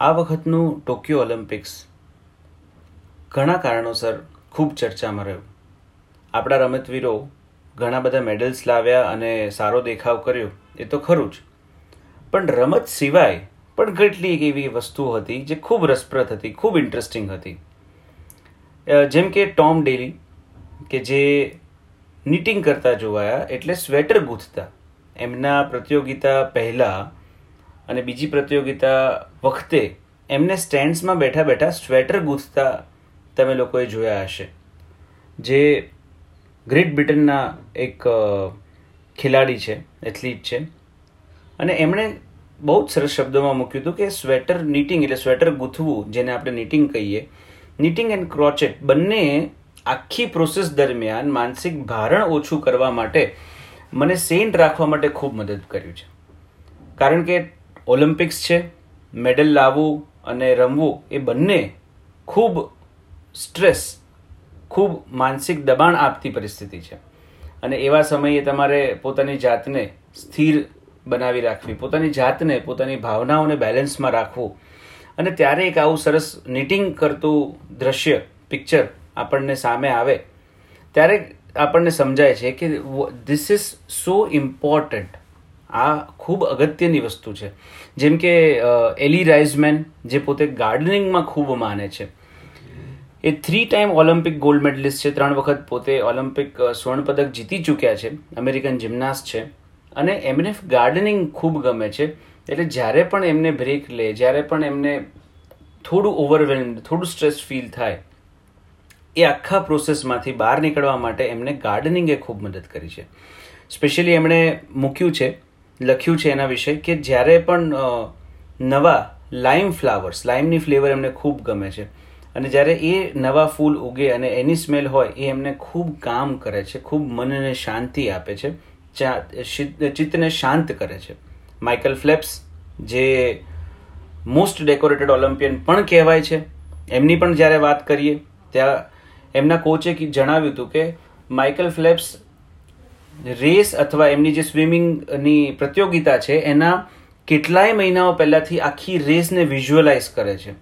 આ વખતનું Tokyo Olympics ઘણા કારણોસર ખૂબ ચર્ચામાં રહ્યું. આપણા રમતવીરો ઘણા બધા મેડલ્સ લાવ્યા અને સારો દેખાવ કર્યો, એ તો ખરું જ. પણ રમત સિવાય પણ કેટલી એવી વસ્તુ હતી જે ખૂબ રસપ્રદ હતી, ખૂબ ઇન્ટરેસ્ટિંગ હતી. જેમ કે ટોમ ડેલી, કે જે નીટિંગ કરતા જોવાયા એટલે સ્વેટર ગૂંથતા. એમના પ્રતિયોગિતા પહેલાં અને બીજી પ્રતિયોગિતા વખતે એમને સ્ટેન્ડ્સમાં બેઠા બેઠા સ્વેટર ગૂંથતા તમે લોકોએ જોયા હશે. જે ગ્રેટ બ્રિટનના એક ખેલાડી છે એથ્લીટ છે. અને એમણે બહુ જ સરસ શબ્દોમાં મૂક્યું હતું કે સ્વેટર નીટિંગ એટલે સ્વેટર ગૂંથવું, જેને આપણે નીટિંગ કહીએ નીટિંગ એન્ડ ક્રોચેટ બંને આખી પ્રોસેસ દરમિયાન માનસિક ભારણ ઓછું કરવા માટે મને સેન્ટ રાખવા માટે ખૂબ મદદ કર્યું છે. કારણ કે ઓલિમ્પિક્સ છે મેડલ લાવવું અને રમવું એ બંને ખૂબ સ્ટ્રેસ ખૂબ માનસિક દબાણ આપતી પરિસ્થિતિ છે. અને એવા સમયે તમારે પોતાની જાતને સ્થિર બનાવી રાખવી, પોતાની જાતને, પોતાની ભાવનાઓને બેલેન્સમાં રાખવું. અને ત્યારે એક આવું સરસ નીટિંગ કરતું દ્રશ્ય પિક્ચર આપણને સામે આવે, ત્યારે આપણને સમજાય છે કે ધીસ ઇઝ સો ઇમ્પોર્ટન્ટ આ ખૂબ અગત્યની વસ્તુ છે. જેમ કે એલી રાઇઝમેન જે પોતે ગાર્ડનિંગમાં ખૂબ માને છે. એ three time Olympic gold medallist છે. ત્રણ વખત પોતે ઓલિમ્પિક સ્વર્ણપદક જીતી ચૂક્યા છે. અમેરિકન જિમ્નાસ્ટ છે. અને એમને ગાર્ડનિંગ ખૂબ ગમે છે. એટલે જ્યારે પણ એમને બ્રેક લે, જ્યારે પણ એમને થોડું ઓવરવેલ્મ થોડું સ્ટ્રેસ ફીલ થાય, એ આખા પ્રોસેસમાંથી બહાર નીકળવા માટે એમને ગાર્ડનિંગે ખૂબ મદદ કરી છે. સ્પેશિયલી એમણે મૂક્યું છે લખ્યું છે એના વિશે કે જ્યારે પણ નવા લાઇમ ફ્લાવર્સ લાઇમની ફ્લેવર એમને ખૂબ ગમે છે. અને જ્યારે એ નવા ફૂલ ઉગે અને એની સ્મેલ હોય, એ એમને ખૂબ કામ કરે છે, ખૂબ મનને શાંતિ આપે છે ચિત્તને શાંત કરે છે. માઇકલ ફ્લેપ્સ જે મોસ્ટ ડેકોરેટેડ ઓલિમ્પિયન પણ કહેવાય છે. એમની પણ જ્યારે વાત કરીએ, ત્યાં એમના કોચે જણાવ્યું હતું કે માઇકલ ફ્લેપ્સ રેસ અથવા એમની જે સ્વિમિંગની પ્રતિયોગિતા છે, એના કેટલાય મહિનાઓ પહેલાંથી આખી રેસને વિઝ્યુઅલાઇઝ કરે છે.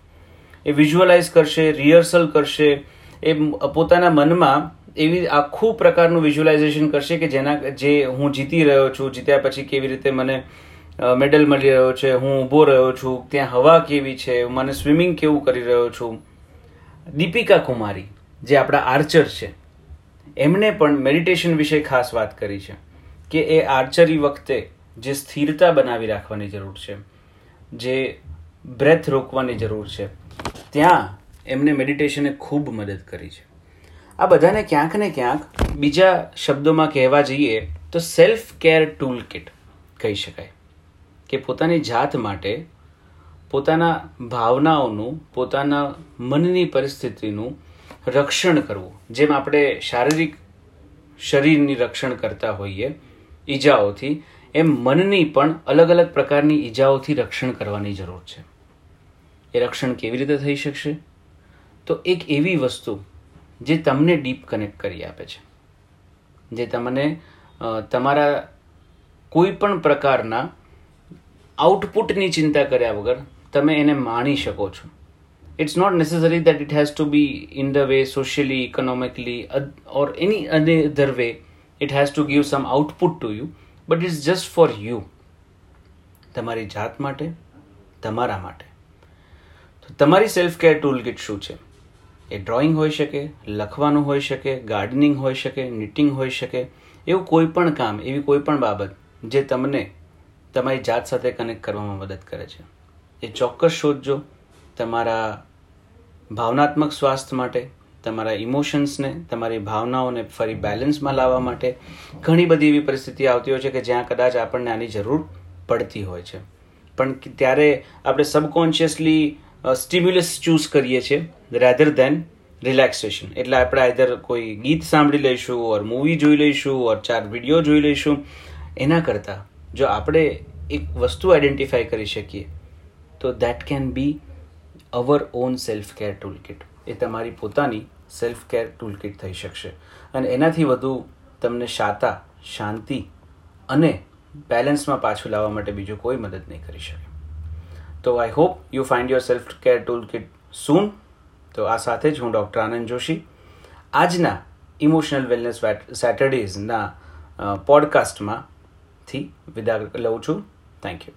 એ વિઝ્યુઅલાઇઝ કરશે રિહર્સલ કરશે, એ પોતાના મનમાં એવી આખું પ્રકારનું વિઝ્યુલાઇઝેશન કરશે કે જેના, જે હું જીતી રહ્યો છું, જીત્યા પછી કેવી રીતે મને મેડલ મળી રહ્યો છે, હું ઊભો રહ્યો છું, ત્યાં હવા કેવી છે, મને સ્વિમિંગ કેવું કરી રહ્યો છું. દીપિકા કુમારી, જે આપણા આર્ચર છે એમણે પણ મેડિટેશન વિશે ખાસ વાત કરી છે કે એ આર્ચરી વખતે જે સ્થિરતા બનાવી રાખવાની જરૂર છે, જે બ્રેથ રોકવાની જરૂર છે, ત્યાં એમને મેડિટેશને ખૂબ મદદ કરી છે. આ બધાને ક્યાંક ને ક્યાંક બીજા શબ્દોમાં કહેવા જઈએ તો સેલ્ફ કેર ટૂલ કિટ કહી શકાય. કે પોતાની જાત માટે પોતાના ભાવનાઓનું, પોતાના મનની પરિસ્થિતિનું રક્ષણ કરવું. જેમ આપણે શારીરિક શરીરની રક્ષણ કરતા હોઈએ, ઈજાઓથી, એમ મનની પણ અલગ અલગ પ્રકારની ઈજાઓથી રક્ષણ કરવાની જરૂર છે. એ રક્ષણ કેવી રીતે થઈ શકશે? તો એક એવી વસ્તુ જે તમને ડીપ કનેક્ટ કરી આપે છે. જે તમને તમારા કોઈ પણ પ્રકારના આઉટપુટની ચિંતા કર્યા વગર તમે એને માણી શકો છો. It's not necessary that it has to be in the way socially economically or any other way it has to give some output to you but it's just for you તમારી જાત માટે, તમારા માટે. તો તમારી સેલ્ફ કેર ટૂલ કિટ શું છે? એ drawing હોઈ શકે, લખવાનું હોઈ શકે ગાર્ડનિંગ હોઈ શકે નિટિંગ હોઈ શકે, એવું કોઈ પણ કામ, એવી કોઈ પણ બાબત જે તમને તમારી જાત સાથે કનેક્ટ કરવામાં મદદ કરે છે. એ ચોક્કસ શોધજો. તમારા ભાવનાત્મક સ્વાસ્થ્ય માટે, તમારા ઇમોશન્સને તમારી ભાવનાઓને ફરી બેલેન્સમાં લાવવા માટે ઘણી બધી એવી પરિસ્થિતિ આવતી હોય છે કે જ્યાં કદાચ આપણને આની જરૂર પડતી હોય છે. પણ ત્યારે આપણે સબકોન્શિયસલી સ્ટિમ્યુલસ ચૂઝ કરીએ છીએ રેધર દેન રિલેક્સેશન એટલે આપણે આઈધર કોઈ ગીત સાંભળી લઈશું ઓર મૂવી જોઈ લઈશું ઓર ચાર વીડિયો જોઈ લઈશું. એના કરતાં જો આપણે એક વસ્તુ આઈડેન્ટિફાઈ કરી શકીએ, તો that can be our own self care tool kit એ તમારી પોતાની સેલ્ફ કેર ટૂલ કિટ થઈ શકશે. અને એનાથી વધુ તમને શાતા, શાંતિ અને બેલેન્સમાં પાછું લાવવા માટે બીજું કોઈ મદદ નહીં કરી શકે. તો I hope you find your self care tool kit soon તો આ સાથે જ હું ડૉક્ટર આનંદ જોશી. આજના ઇમોશનલ વેલનેસ સેટરડેઝના પોડકાસ્ટમાંથી વિદા લઉં છું. Thank you